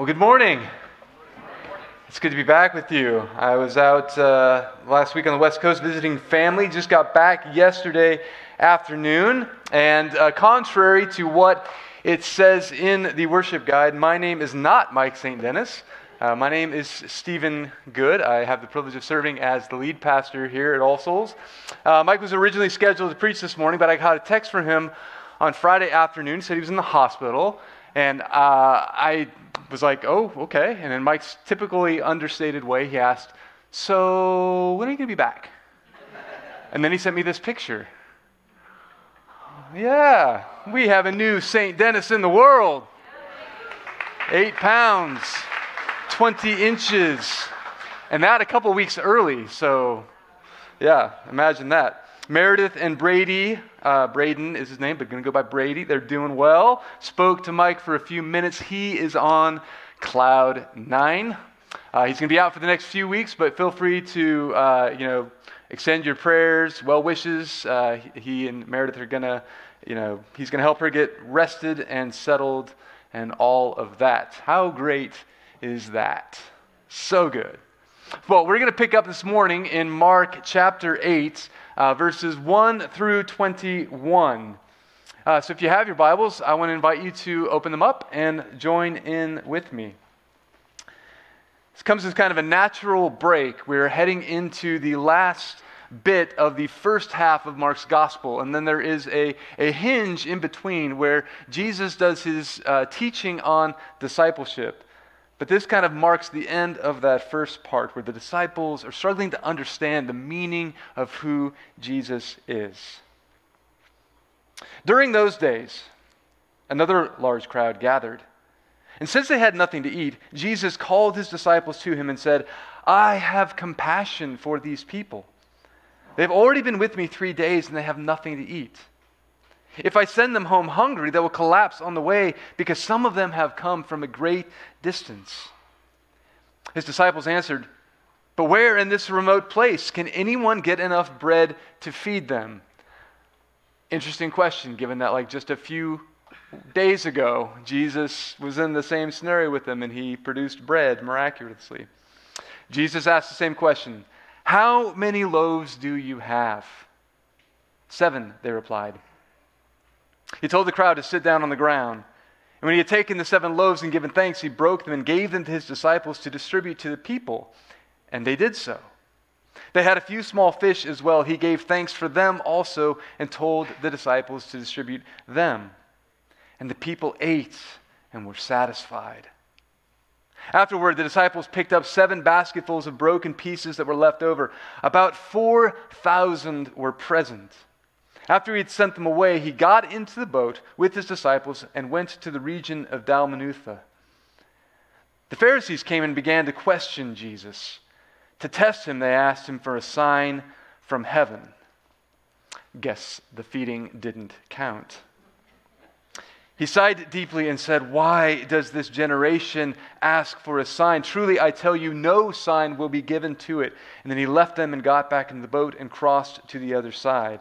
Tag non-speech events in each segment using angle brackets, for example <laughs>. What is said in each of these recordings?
Well, good morning. It's good to be back with you. I was out uh, last week on the West Coast visiting family, just got back yesterday afternoon. And uh, contrary to what it says in the worship guide, my name is not Mike St. Dennis. Uh, my name is Stephen Good. I have the privilege of serving as the lead pastor here at All Souls. Uh, Mike was originally scheduled to preach this morning, but I got a text from him on Friday afternoon, He said he was in the hospital. And uh, I was like, oh, okay. And in Mike's typically understated way, he asked, so when are you going to be back? and then he sent me this picture. Yeah, we have a new St. Dennis in the world. Eight pounds, 20 inches. And that a couple weeks early. So, yeah, imagine that. Meredith and Brady, uh, Braden is his name, but going to go by Brady. They're doing well. Spoke to Mike for a few minutes. He is on cloud nine. Uh, he's going to be out for the next few weeks, but feel free to, uh, you know, extend your prayers, well wishes. Uh, he and Meredith are going to, you know, he's going to help her get rested and settled and all of that. How great is that? So good. Well, we're going to pick up this morning in Mark chapter 8 uh, verses 1 through 21. Uh, so if you have your Bibles, I want to invite you to open them up and join in with me. This comes as kind of a natural break. We're heading into the last bit of the first half of Mark's gospel. And then there is a, a hinge in between where Jesus does his uh, teaching on discipleship. But this kind of marks the end of that first part where the disciples are struggling to understand the meaning of who Jesus is. During those days, another large crowd gathered. And since they had nothing to eat, Jesus called his disciples to him and said, I have compassion for these people. They've already been with me three days and they have nothing to eat. If I send them home hungry, they will collapse on the way because some of them have come from a great distance. His disciples answered, But where in this remote place can anyone get enough bread to feed them? Interesting question, given that, like, just a few days ago, Jesus was in the same scenario with them and he produced bread miraculously. Jesus asked the same question How many loaves do you have? Seven, they replied. He told the crowd to sit down on the ground. And when he had taken the seven loaves and given thanks, he broke them and gave them to his disciples to distribute to the people. And they did so. They had a few small fish as well. He gave thanks for them also and told the disciples to distribute them. And the people ate and were satisfied. Afterward, the disciples picked up seven basketfuls of broken pieces that were left over. About 4,000 were present. After he had sent them away, he got into the boat with his disciples and went to the region of Dalmanutha. The Pharisees came and began to question Jesus. To test him, they asked him for a sign from heaven. Guess the feeding didn't count. He sighed deeply and said, Why does this generation ask for a sign? Truly, I tell you, no sign will be given to it. And then he left them and got back in the boat and crossed to the other side.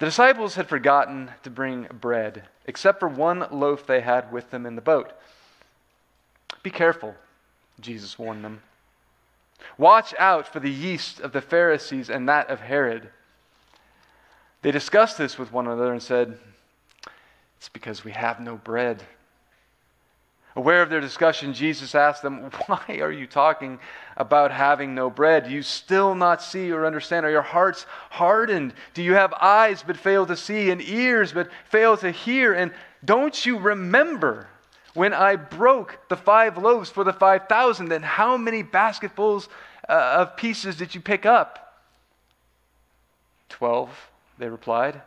The disciples had forgotten to bring bread, except for one loaf they had with them in the boat. Be careful, Jesus warned them. Watch out for the yeast of the Pharisees and that of Herod. They discussed this with one another and said, It's because we have no bread. Aware of their discussion, Jesus asked them, <laughs> Why are you talking about having no bread? Do you still not see or understand? Are your hearts hardened? Do you have eyes but fail to see and ears but fail to hear? And don't you remember when I broke the five loaves for the 5,000? Then how many basketfuls uh, of pieces did you pick up? Twelve, they replied.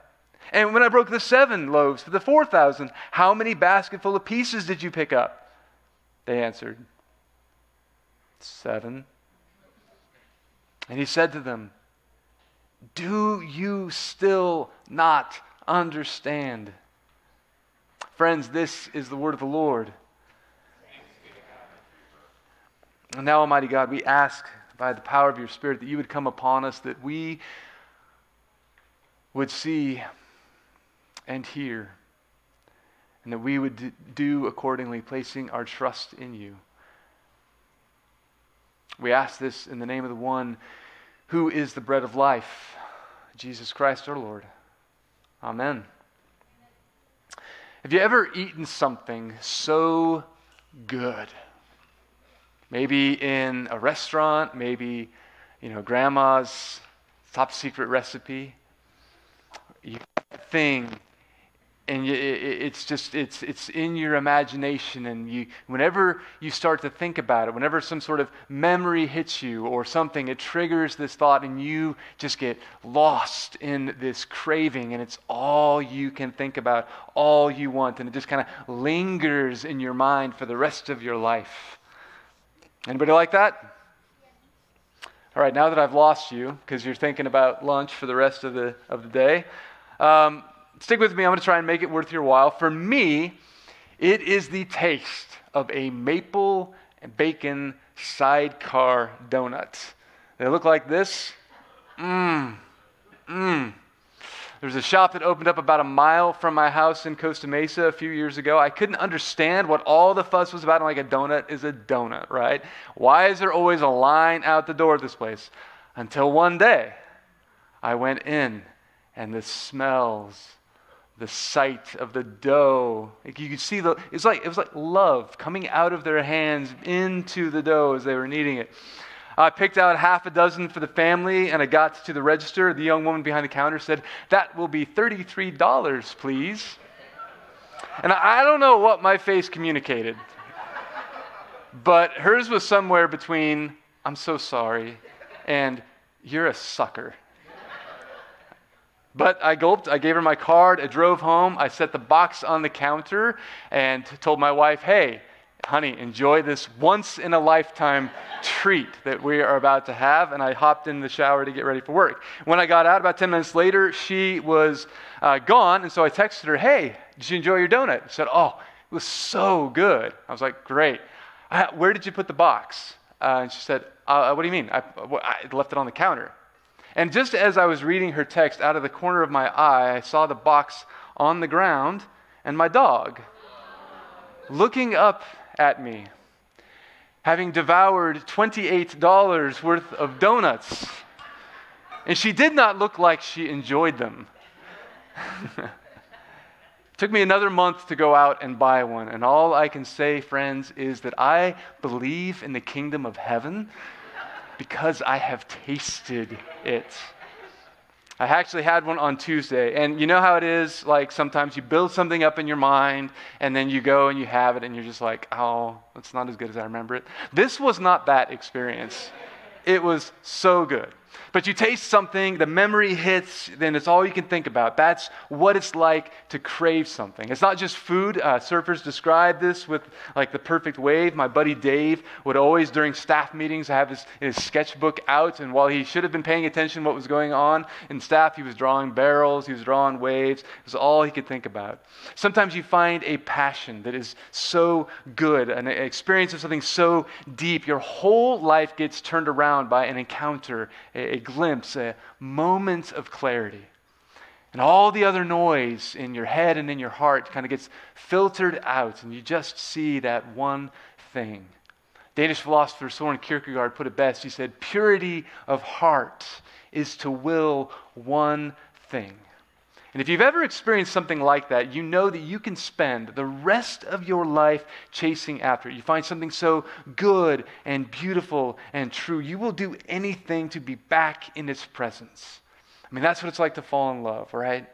And when I broke the seven loaves for the 4,000, how many basketful of pieces did you pick up? They answered, Seven. And he said to them, Do you still not understand? Friends, this is the word of the Lord. And now, Almighty God, we ask by the power of your Spirit that you would come upon us, that we would see and hear and that we would do accordingly, placing our trust in you. We ask this in the name of the one who is the bread of life, Jesus Christ our Lord. Amen. Have you ever eaten something so good? Maybe in a restaurant, maybe, you know, grandma's top secret recipe. You thing and it's just it's it's in your imagination and you whenever you start to think about it whenever some sort of memory hits you or something it triggers this thought and you just get lost in this craving and it's all you can think about all you want and it just kind of lingers in your mind for the rest of your life. Anybody like that? All right now that i've lost you because you're thinking about lunch for the rest of the of the day um, stick with me. I'm going to try and make it worth your while. For me, it is the taste of a maple and bacon sidecar donut. They look like this. Mmm. Mmm. There's a shop that opened up about a mile from my house in Costa Mesa a few years ago. I couldn't understand what all the fuss was about. I'm like, a donut is a donut, right? Why is there always a line out the door of this place? Until one day, I went in and the smells the sight of the dough. Like you could see the it's like it was like love coming out of their hands into the dough as they were kneading it. I picked out half a dozen for the family and I got to the register. The young woman behind the counter said, That will be $33, please. And I don't know what my face communicated, but hers was somewhere between, I'm so sorry, and you're a sucker. But I gulped, I gave her my card, I drove home, I set the box on the counter, and told my wife, hey, honey, enjoy this once in a lifetime treat that we are about to have. And I hopped in the shower to get ready for work. When I got out, about 10 minutes later, she was uh, gone. And so I texted her, hey, did you enjoy your donut? She said, oh, it was so good. I was like, great. Where did you put the box? Uh, and she said, uh, what do you mean? I, I left it on the counter. And just as I was reading her text, out of the corner of my eye, I saw the box on the ground and my dog looking up at me, having devoured $28 worth of donuts. And she did not look like she enjoyed them. <laughs> Took me another month to go out and buy one. And all I can say, friends, is that I believe in the kingdom of heaven because I have tasted it. I actually had one on Tuesday, and you know how it is? Like sometimes you build something up in your mind, and then you go and you have it, and you're just like, oh, it's not as good as I remember it. This was not that experience. It was so good. But you taste something, the memory hits, then it's all you can think about. That's what it's like to crave something. It's not just food. Uh, surfers describe this with like the perfect wave. My buddy Dave would always, during staff meetings, have his, his sketchbook out, and while he should have been paying attention to what was going on in staff, he was drawing barrels, he was drawing waves. It was all he could think about. Sometimes you find a passion that is so good, an experience of something so deep, your whole life gets turned around by an encounter, a, a glimpse, a moment of clarity. And all the other noise in your head and in your heart kind of gets filtered out, and you just see that one thing. Danish philosopher Soren Kierkegaard put it best. He said, Purity of heart is to will one thing. And if you've ever experienced something like that, you know that you can spend the rest of your life chasing after it. You find something so good and beautiful and true, you will do anything to be back in its presence. I mean, that's what it's like to fall in love, right?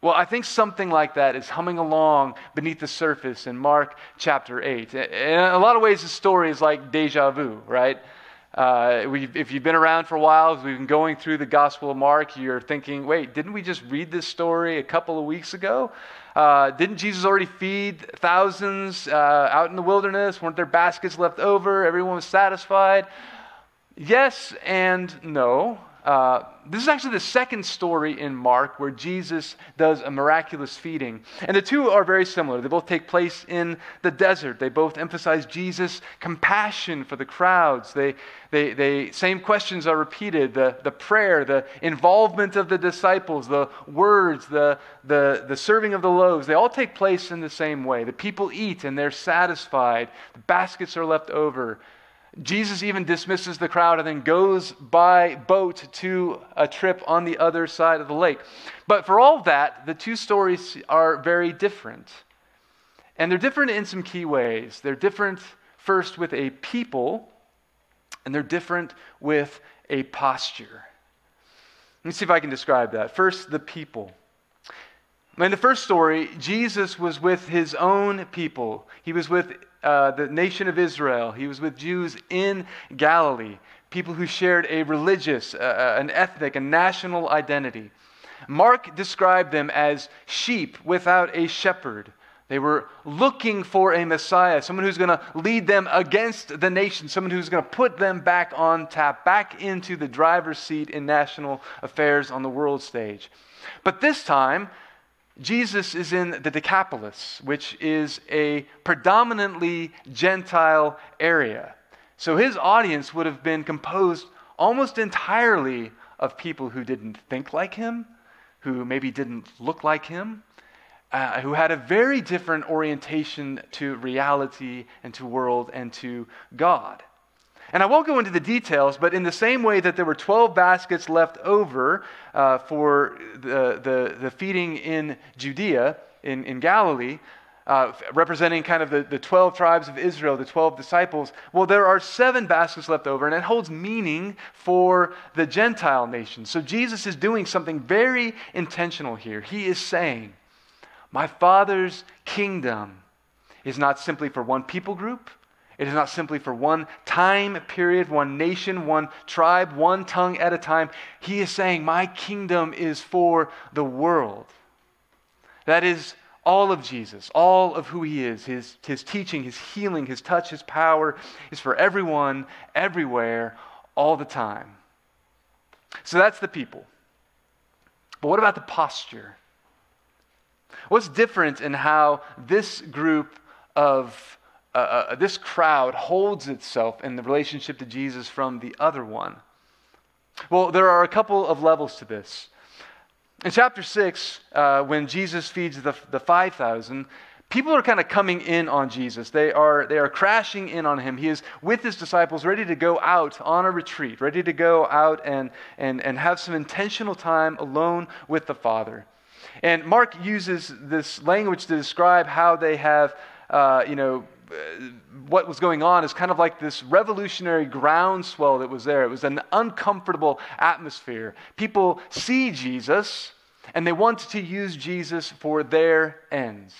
Well, I think something like that is humming along beneath the surface in Mark chapter 8. In a lot of ways, the story is like deja vu, right? Uh, if you've been around for a while, we've been going through the Gospel of Mark, you're thinking, wait, didn't we just read this story a couple of weeks ago? Uh, didn't Jesus already feed thousands uh, out in the wilderness? Weren't there baskets left over? Everyone was satisfied? Yes and no. Uh, this is actually the second story in Mark where Jesus does a miraculous feeding. And the two are very similar. They both take place in the desert. They both emphasize Jesus' compassion for the crowds. They, they, they, same questions are repeated the, the prayer, the involvement of the disciples, the words, the, the, the serving of the loaves. They all take place in the same way. The people eat and they're satisfied, the baskets are left over. Jesus even dismisses the crowd and then goes by boat to a trip on the other side of the lake. But for all that, the two stories are very different. And they're different in some key ways. They're different first with a people, and they're different with a posture. Let me see if I can describe that. First, the people. In the first story, Jesus was with his own people. He was with uh, the nation of Israel. He was with Jews in Galilee, people who shared a religious, uh, uh, an ethnic, a national identity. Mark described them as sheep without a shepherd. They were looking for a Messiah, someone who's going to lead them against the nation, someone who's going to put them back on tap, back into the driver's seat in national affairs on the world stage. But this time, Jesus is in the Decapolis, which is a predominantly Gentile area. So his audience would have been composed almost entirely of people who didn't think like him, who maybe didn't look like him, uh, who had a very different orientation to reality and to world and to God. And I won't go into the details, but in the same way that there were 12 baskets left over uh, for the, the, the, feeding in Judea, in, in Galilee, uh, representing kind of the, the 12 tribes of Israel, the 12 disciples, well, there are seven baskets left over, and it holds meaning for the Gentile nations. So Jesus is doing something very intentional here. He is saying, My Father's kingdom is not simply for one people group it is not simply for one time period, one nation, one tribe, one tongue at a time. He is saying, My kingdom is for the world. That is all of Jesus, all of who he is, his, his teaching, his healing, his touch, his power is for everyone, everywhere, all the time. So that's the people. But what about the posture? What's different in how this group of uh, uh, this crowd holds itself in the relationship to Jesus from the other one? Well, there are a couple of levels to this. In chapter 6, uh, when Jesus feeds the, the 5,000, people are kind of coming in on Jesus. They are, they are crashing in on him. He is with his disciples, ready to go out on a retreat, ready to go out and, and, and have some intentional time alone with the Father. And Mark uses this language to describe how they have, uh, you know, Uh, what was going on is kind of like this revolutionary groundswell that was there. It was an uncomfortable atmosphere. People see Jesus and they want to use Jesus for their ends.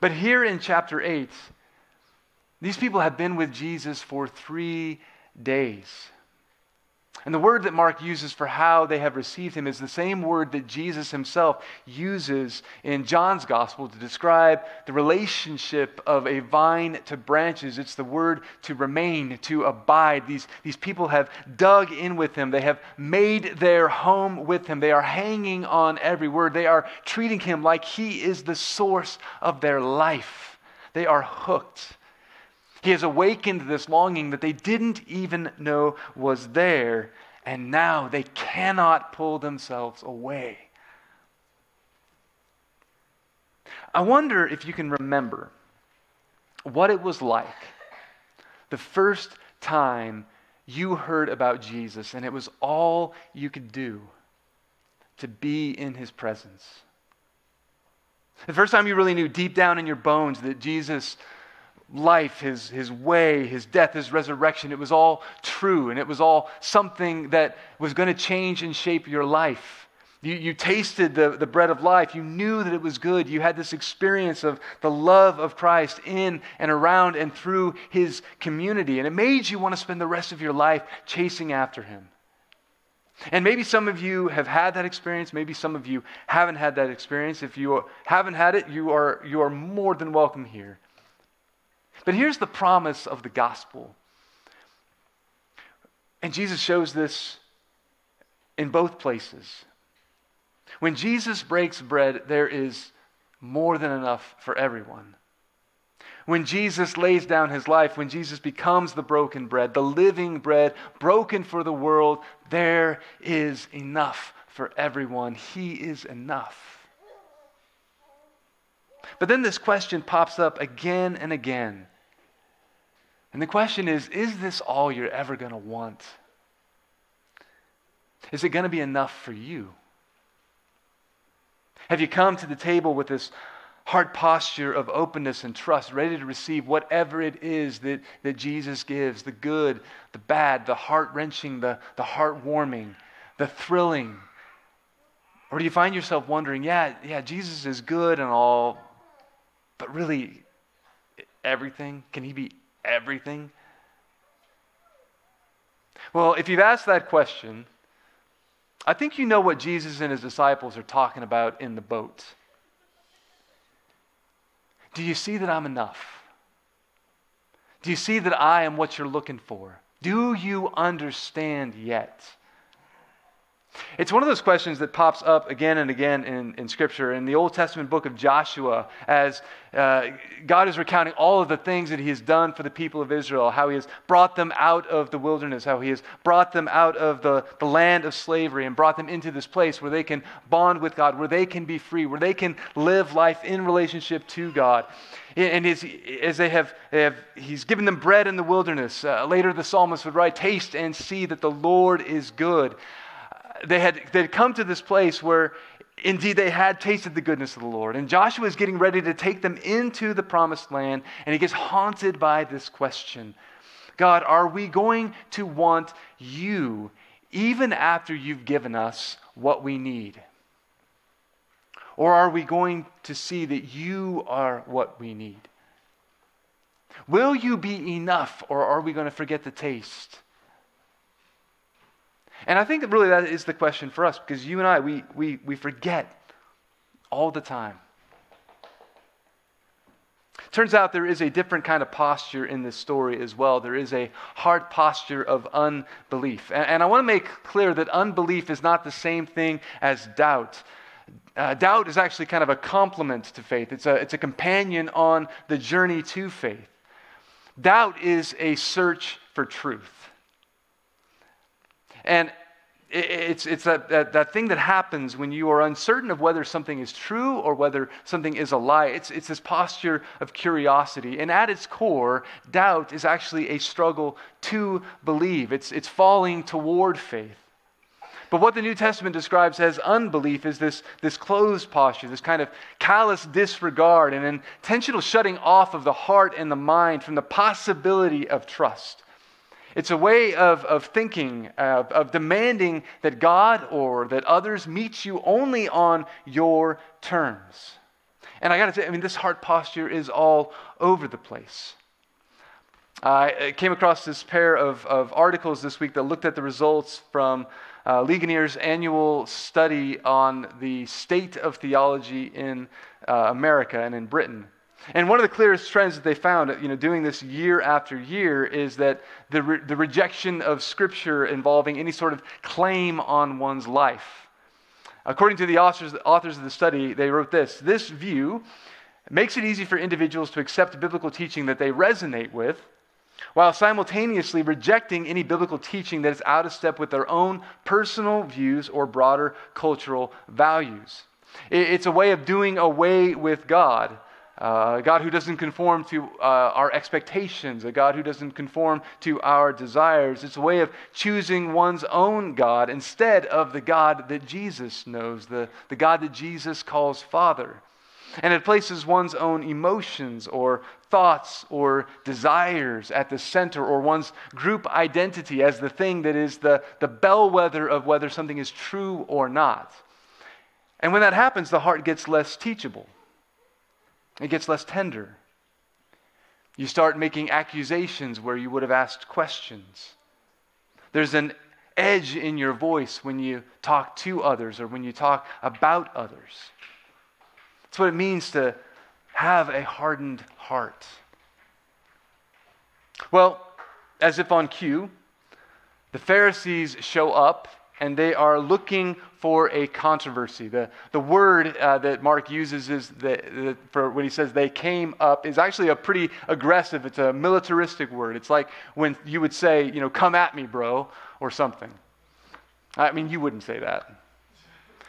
But here in chapter 8, these people have been with Jesus for three days. And the word that Mark uses for how they have received him is the same word that Jesus himself uses in John's gospel to describe the relationship of a vine to branches. It's the word to remain, to abide. These, these people have dug in with him, they have made their home with him. They are hanging on every word, they are treating him like he is the source of their life. They are hooked. He has awakened this longing that they didn't even know was there, and now they cannot pull themselves away. I wonder if you can remember what it was like the first time you heard about Jesus and it was all you could do to be in his presence. The first time you really knew deep down in your bones that Jesus life, his, his way, his death, his resurrection, it was all true and it was all something that was going to change and shape your life. You, you tasted the, the bread of life. You knew that it was good. You had this experience of the love of Christ in and around and through his community. And it made you want to spend the rest of your life chasing after him. And maybe some of you have had that experience. Maybe some of you haven't had that experience. If you haven't had it, you are, you are more than welcome here. But here's the promise of the gospel. And Jesus shows this in both places. When Jesus breaks bread, there is more than enough for everyone. When Jesus lays down his life, when Jesus becomes the broken bread, the living bread, broken for the world, there is enough for everyone. He is enough. But then this question pops up again and again. And the question is is this all you're ever going to want? Is it going to be enough for you? Have you come to the table with this heart posture of openness and trust, ready to receive whatever it is that, that Jesus gives the good, the bad, the heart wrenching, the, the heart warming, the thrilling? Or do you find yourself wondering, yeah, yeah, Jesus is good and all, but really, everything? Can he be everything? Well, if you've asked that question, I think you know what Jesus and his disciples are talking about in the boat. Do you see that I'm enough? Do you see that I am what you're looking for? Do you understand yet? It's one of those questions that pops up again and again in, in Scripture. In the Old Testament book of Joshua, as uh, God is recounting all of the things that He has done for the people of Israel, how He has brought them out of the wilderness, how He has brought them out of the, the land of slavery and brought them into this place where they can bond with God, where they can be free, where they can live life in relationship to God. And as, as they, have, they have, He's given them bread in the wilderness. Uh, later, the psalmist would write, Taste and see that the Lord is good they had they'd come to this place where indeed they had tasted the goodness of the Lord. And Joshua is getting ready to take them into the promised land, and he gets haunted by this question God, are we going to want you even after you've given us what we need? Or are we going to see that you are what we need? Will you be enough, or are we going to forget the taste? And I think that really that is the question for us because you and I, we, we, we forget all the time. Turns out there is a different kind of posture in this story as well. There is a hard posture of unbelief. And, and I want to make clear that unbelief is not the same thing as doubt. Uh, doubt is actually kind of a complement to faith, it's a, it's a companion on the journey to faith. Doubt is a search for truth. And it's, it's that, that, that thing that happens when you are uncertain of whether something is true or whether something is a lie. It's, it's this posture of curiosity. And at its core, doubt is actually a struggle to believe, it's, it's falling toward faith. But what the New Testament describes as unbelief is this, this closed posture, this kind of callous disregard, and intentional shutting off of the heart and the mind from the possibility of trust. It's a way of, of thinking, of, demanding that God or that others meet you only on your terms. And I got to say, I mean, this heart posture is all over the place. I came across this pair of, of articles this week that looked at the results from uh, Ligonier's annual study on the state of theology in uh, America and in Britain. And one of the clearest trends that they found, you know, doing this year after year, is that the, re- the rejection of Scripture involving any sort of claim on one's life. According to the authors, the authors of the study, they wrote this This view makes it easy for individuals to accept biblical teaching that they resonate with, while simultaneously rejecting any biblical teaching that is out of step with their own personal views or broader cultural values. It's a way of doing away with God uh, a God who doesn't conform to uh, our expectations, a God who doesn't conform to our desires. It's a way of choosing one's own God instead of the God that Jesus knows, the, the God that Jesus calls Father. And it places one's own emotions or thoughts or desires at the center, or one's group identity as the thing that is the, the bellwether of whether something is true or not. And when that happens, the heart gets less teachable. It gets less tender. You start making accusations where you would have asked questions. There's an edge in your voice when you talk to others or when you talk about others. That's what it means to have a hardened heart. Well, as if on cue, the Pharisees show up and they are looking for a controversy. The, the word uh, that Mark uses is the, the, for when he says they came up is actually a pretty aggressive, it's a militaristic word. It's like when you would say, you know, come at me, bro, or something. I mean, you wouldn't say that.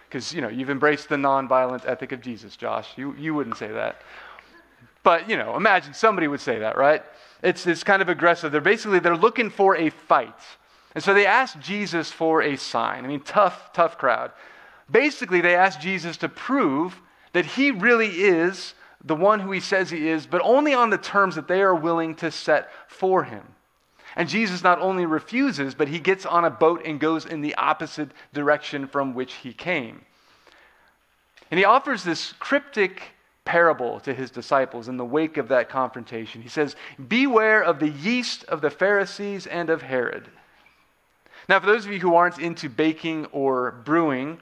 Because, you know, you've embraced the nonviolent ethic of Jesus, Josh. You, you wouldn't say that. But, you know, imagine somebody would say that, right? It's, it's kind of aggressive. They're basically, they're looking for a fight. And so they asked Jesus for a sign. I mean, tough, tough crowd. Basically, they asked Jesus to prove that he really is the one who he says he is, but only on the terms that they are willing to set for him. And Jesus not only refuses, but he gets on a boat and goes in the opposite direction from which he came. And he offers this cryptic parable to his disciples in the wake of that confrontation. He says, Beware of the yeast of the Pharisees and of Herod. Now, for those of you who aren't into baking or brewing,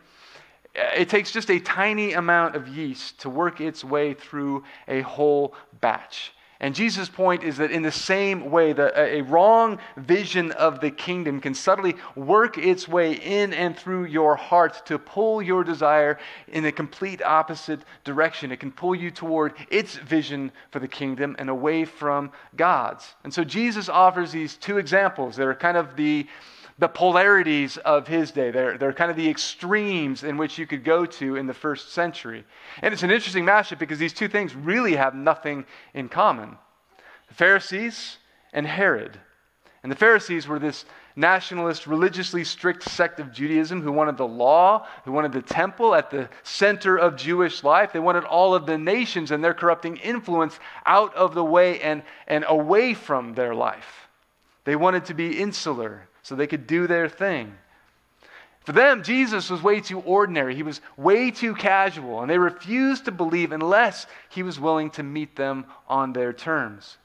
eh, it takes just a tiny amount of yeast to work its way through a whole batch. And Jesus' point is that in the same way, that a wrong vision of the kingdom can subtly work its way in and through your heart to pull your desire in a complete opposite direction. It can pull you toward its vision for the kingdom and away from God's. And so Jesus offers these two examples. They're kind of the the polarities of his day. They're, they're kind of the extremes in which you could go to in the first century. And it's an interesting mashup because these two things really have nothing in common the Pharisees and Herod. And the Pharisees were this nationalist, religiously strict sect of Judaism who wanted the law, who wanted the temple at the center of Jewish life. They wanted all of the nations and their corrupting influence out of the way and, and away from their life. They wanted to be insular so they could do their thing. For them, Jesus was way too ordinary. He was way too casual, and they refused to believe unless he was willing to meet them on their terms.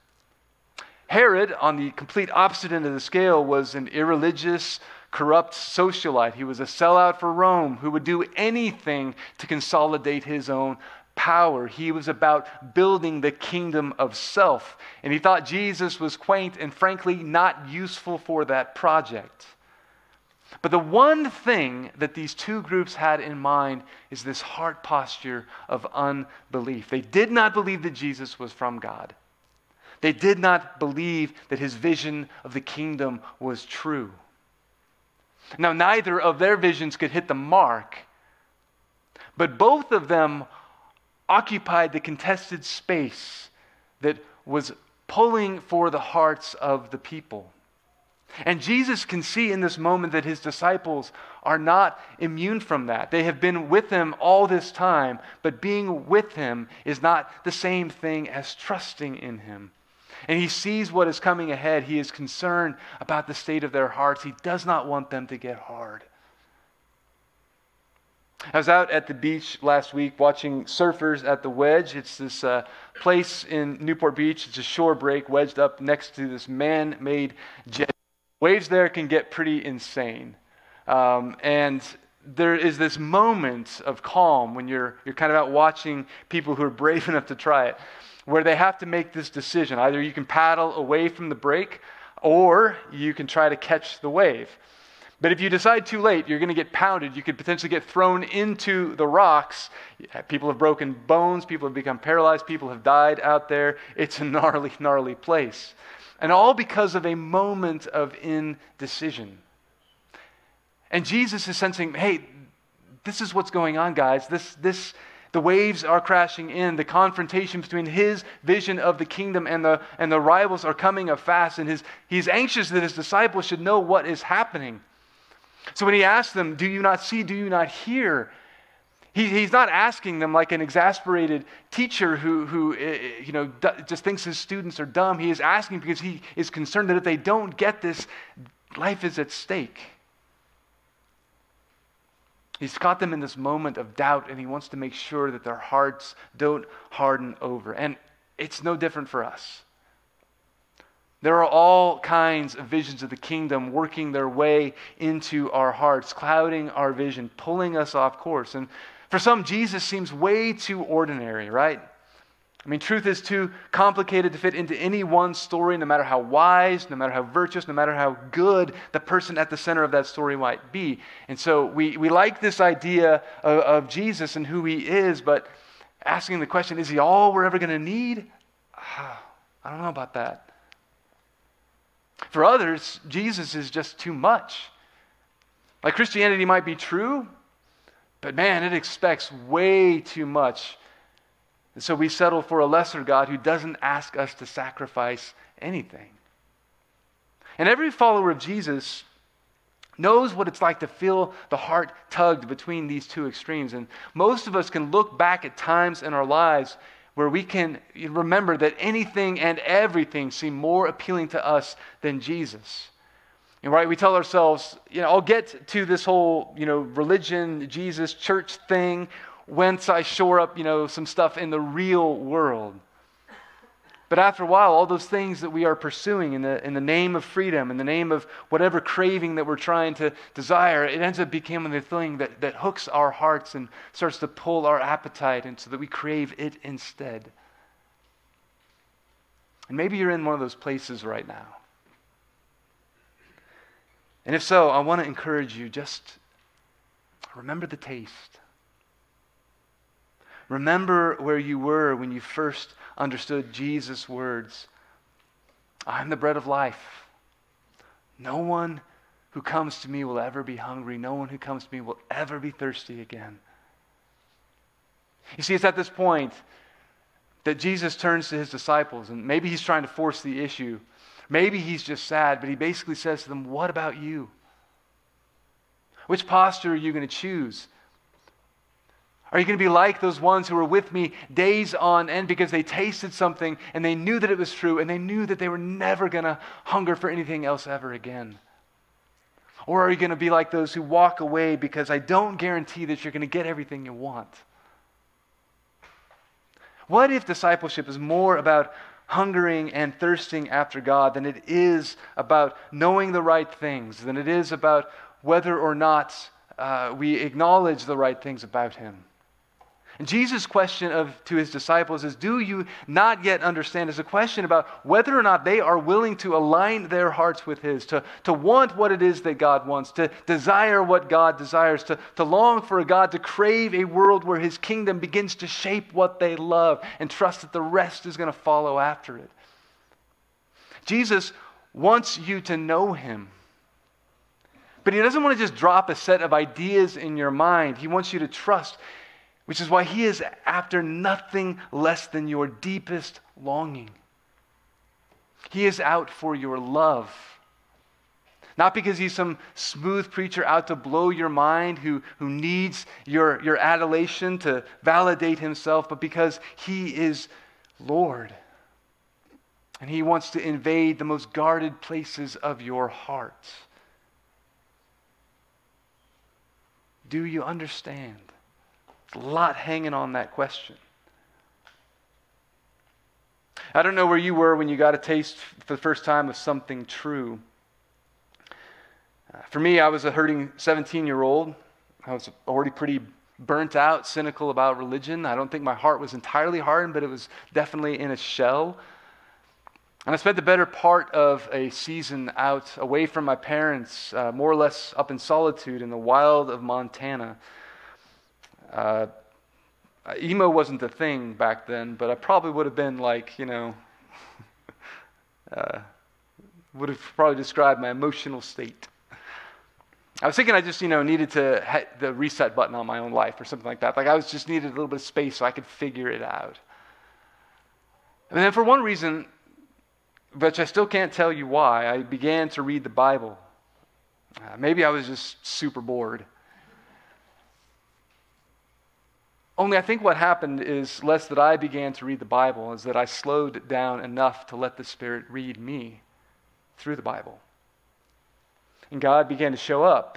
Herod, on the complete opposite end of the scale, was an irreligious, corrupt socialite. He was a sellout for Rome who would do anything to consolidate his own power. He was about building the kingdom of self. And he thought Jesus was quaint and frankly not useful for that project. But the one thing that these two groups had in mind is this heart posture of unbelief. They did not believe that Jesus was from God. They did not believe that his vision of the kingdom was true. Now, neither of their visions could hit the mark, but both of them occupied the contested space that was pulling for the hearts of the people. And Jesus can see in this moment that his disciples are not immune from that. They have been with him all this time, but being with him is not the same thing as trusting in him. And he sees what is coming ahead. He is concerned about the state of their hearts. He does not want them to get hard. I was out at the beach last week watching surfers at the Wedge. It's this uh, place in Newport Beach. It's a shore break wedged up next to this man made jet. Waves there can get pretty insane. Um, and there is this moment of calm when you're, you're kind of out watching people who are brave <laughs> enough to try it, where they have to make this decision. Either you can paddle away from the break, or you can try to catch the wave. But if you decide too late, you're going to get pounded. You could potentially get thrown into the rocks. People have broken bones. People have become paralyzed. People have died out there. It's a gnarly, gnarly place. And all because of a moment of indecision. And Jesus is sensing, hey, this is what's going on, guys. This, this, the waves are crashing in. The confrontation between his vision of the kingdom and the, and the rivals are coming fast. And his, he's anxious that his disciples should know what is happening. So when he asks them, Do you not see? Do you not hear? He, he's not asking them like an exasperated teacher who, who eh, eh, you know, just thinks his students are dumb. He is asking because he is concerned that if they don't get this, life is at stake. He's caught them in this moment of doubt, and he wants to make sure that their hearts don't harden over. And it's no different for us. There are all kinds of visions of the kingdom working their way into our hearts, clouding our vision, pulling us off course. And for some, Jesus seems way too ordinary, right? I mean, truth is too complicated to fit into any one story, no matter how wise, no matter how virtuous, no matter how good the person at the center of that story might be. And so we, we like this idea of, of Jesus and who he is, but asking the question, is he all we're ever going to need? Ah, I don't know about that. For others, Jesus is just too much. Like Christianity might be true, but man, it expects way too much and so we settle for a lesser God who doesn't ask us to sacrifice anything. And every follower of Jesus knows what it's like to feel the heart tugged between these two extremes. And most of us can look back at times in our lives where we can remember that anything and everything seem more appealing to us than Jesus. And right, we tell ourselves, you know, I'll get to this whole, you know, religion, Jesus, church thing whence I shore up, you know, some stuff in the real world. But after a while, all those things that we are pursuing in the, in the name of freedom, in the name of whatever craving that we're trying to desire, it ends up becoming the thing that, that hooks our hearts and starts to pull our appetite, and so that we crave it instead. And maybe you're in one of those places right now. And if so, I want to encourage you just remember the taste. Remember where you were when you first understood Jesus' words I'm the bread of life. No one who comes to me will ever be hungry. No one who comes to me will ever be thirsty again. You see, it's at this point that Jesus turns to his disciples, and maybe he's trying to force the issue. Maybe he's just sad, but he basically says to them, What about you? Which posture are you going to choose? Are you going to be like those ones who were with me days on end because they tasted something and they knew that it was true and they knew that they were never going to hunger for anything else ever again? Or are you going to be like those who walk away because I don't guarantee that you're going to get everything you want? What if discipleship is more about hungering and thirsting after God than it is about knowing the right things, than it is about whether or not uh, we acknowledge the right things about Him? And Jesus' question of, to his disciples is Do you not yet understand? Is a question about whether or not they are willing to align their hearts with his, to, to want what it is that God wants, to desire what God desires, to, to long for a God, to crave a world where his kingdom begins to shape what they love and trust that the rest is going to follow after it. Jesus wants you to know him. But he doesn't want to just drop a set of ideas in your mind. He wants you to trust which is why he is after nothing less than your deepest longing. He is out for your love. Not because he's some smooth preacher out to blow your mind who, who needs your, your adulation to validate himself, but because he is Lord. And he wants to invade the most guarded places of your heart. Do you understand? A lot hanging on that question. I don't know where you were when you got a taste for the first time of something true. Uh, for me, I was a hurting 17 year old. I was already pretty burnt out, cynical about religion. I don't think my heart was entirely hardened, but it was definitely in a shell. And I spent the better part of a season out away from my parents, uh, more or less up in solitude in the wild of Montana. Uh, emo wasn't the thing back then, but I probably would have been like, you know, <laughs> uh, would have probably described my emotional state. I was thinking I just, you know, needed to hit the reset button on my own life or something like that. Like I was just needed a little bit of space so I could figure it out. And then for one reason, which I still can't tell you why, I began to read the Bible. Uh, maybe I was just super bored. Only I think what happened is less that I began to read the Bible, is that I slowed down enough to let the Spirit read me through the Bible. And God began to show up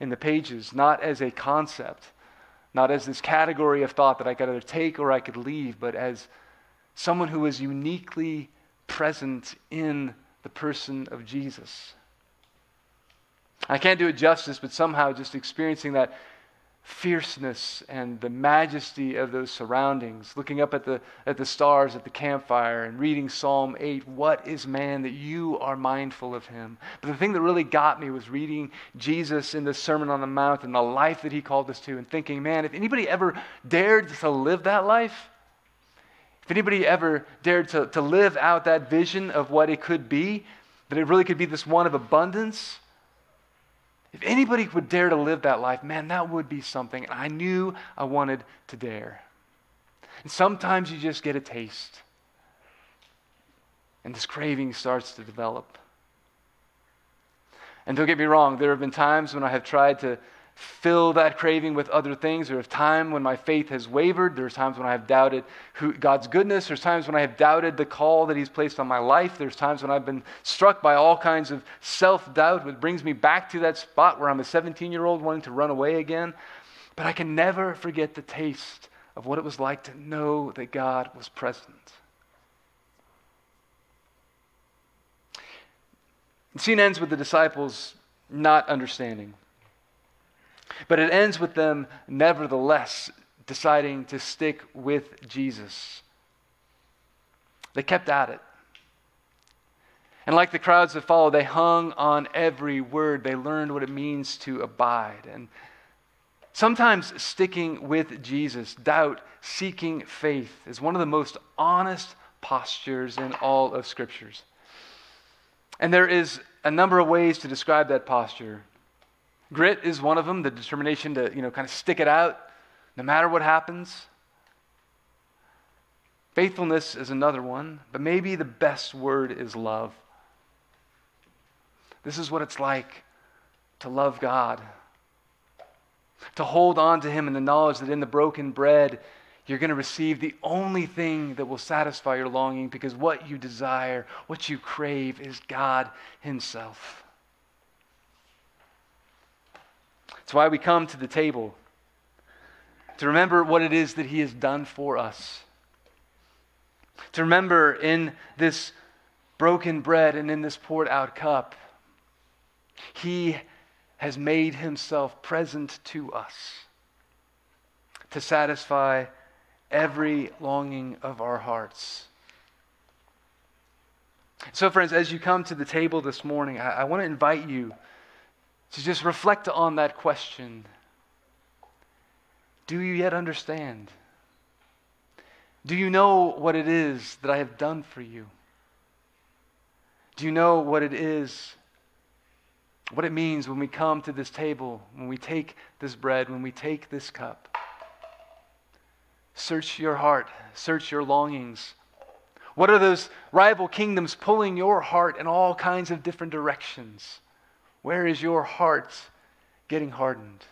in the pages, not as a concept, not as this category of thought that I could either take or I could leave, but as someone who was uniquely present in the person of Jesus. I can't do it justice, but somehow just experiencing that fierceness and the majesty of those surroundings, looking up at the, at the stars at the campfire and reading Psalm 8, what is man that you are mindful of him? But the thing that really got me was reading Jesus in the Sermon on the Mount and the life that he called us to and thinking, man, if anybody ever dared to live that life, if anybody ever dared to, to live out that vision of what it could be, that it really could be this one of abundance, if anybody would dare to live that life, man, that would be something. And I knew I wanted to dare. And sometimes you just get a taste, and this craving starts to develop. And don't get me wrong, there have been times when I have tried to fill that craving with other things. There's time when my faith has wavered. There's times when I have doubted who, God's goodness. There's times when I have doubted the call that He's placed on my life. There's times when I've been struck by all kinds of self doubt, which brings me back to that spot where I'm a 17 year old wanting to run away again. But I can never forget the taste of what it was like to know that God was present. The scene ends with the disciples not understanding. But it ends with them, nevertheless, deciding to stick with Jesus. They kept at it. And like the crowds that followed, they hung on every word. They learned what it means to abide. And sometimes sticking with Jesus, doubt, seeking faith, is one of the most honest postures in all of Scriptures. And there is a number of ways to describe that posture. Grit is one of them, the determination to, you know, kind of stick it out no matter what happens. Faithfulness is another one, but maybe the best word is love. This is what it's like to love God, to hold on to Him in the knowledge that in the broken bread, you're going to receive the only thing that will satisfy your longing because what you desire, what you crave, is God Himself. It's why we come to the table to remember what it is that He has done for us. To remember in this broken bread and in this poured out cup, He has made Himself present to us to satisfy every longing of our hearts. So, friends, as you come to the table this morning, I, I want to invite you to just reflect on that question Do you yet understand? Do you know what it is that I have done for you? Do you know what it is, what it means when we come to this table, when we take this bread, when we take this cup? Search your heart, search your longings. What are those rival kingdoms pulling your heart in all kinds of different directions? Where is your heart getting hardened?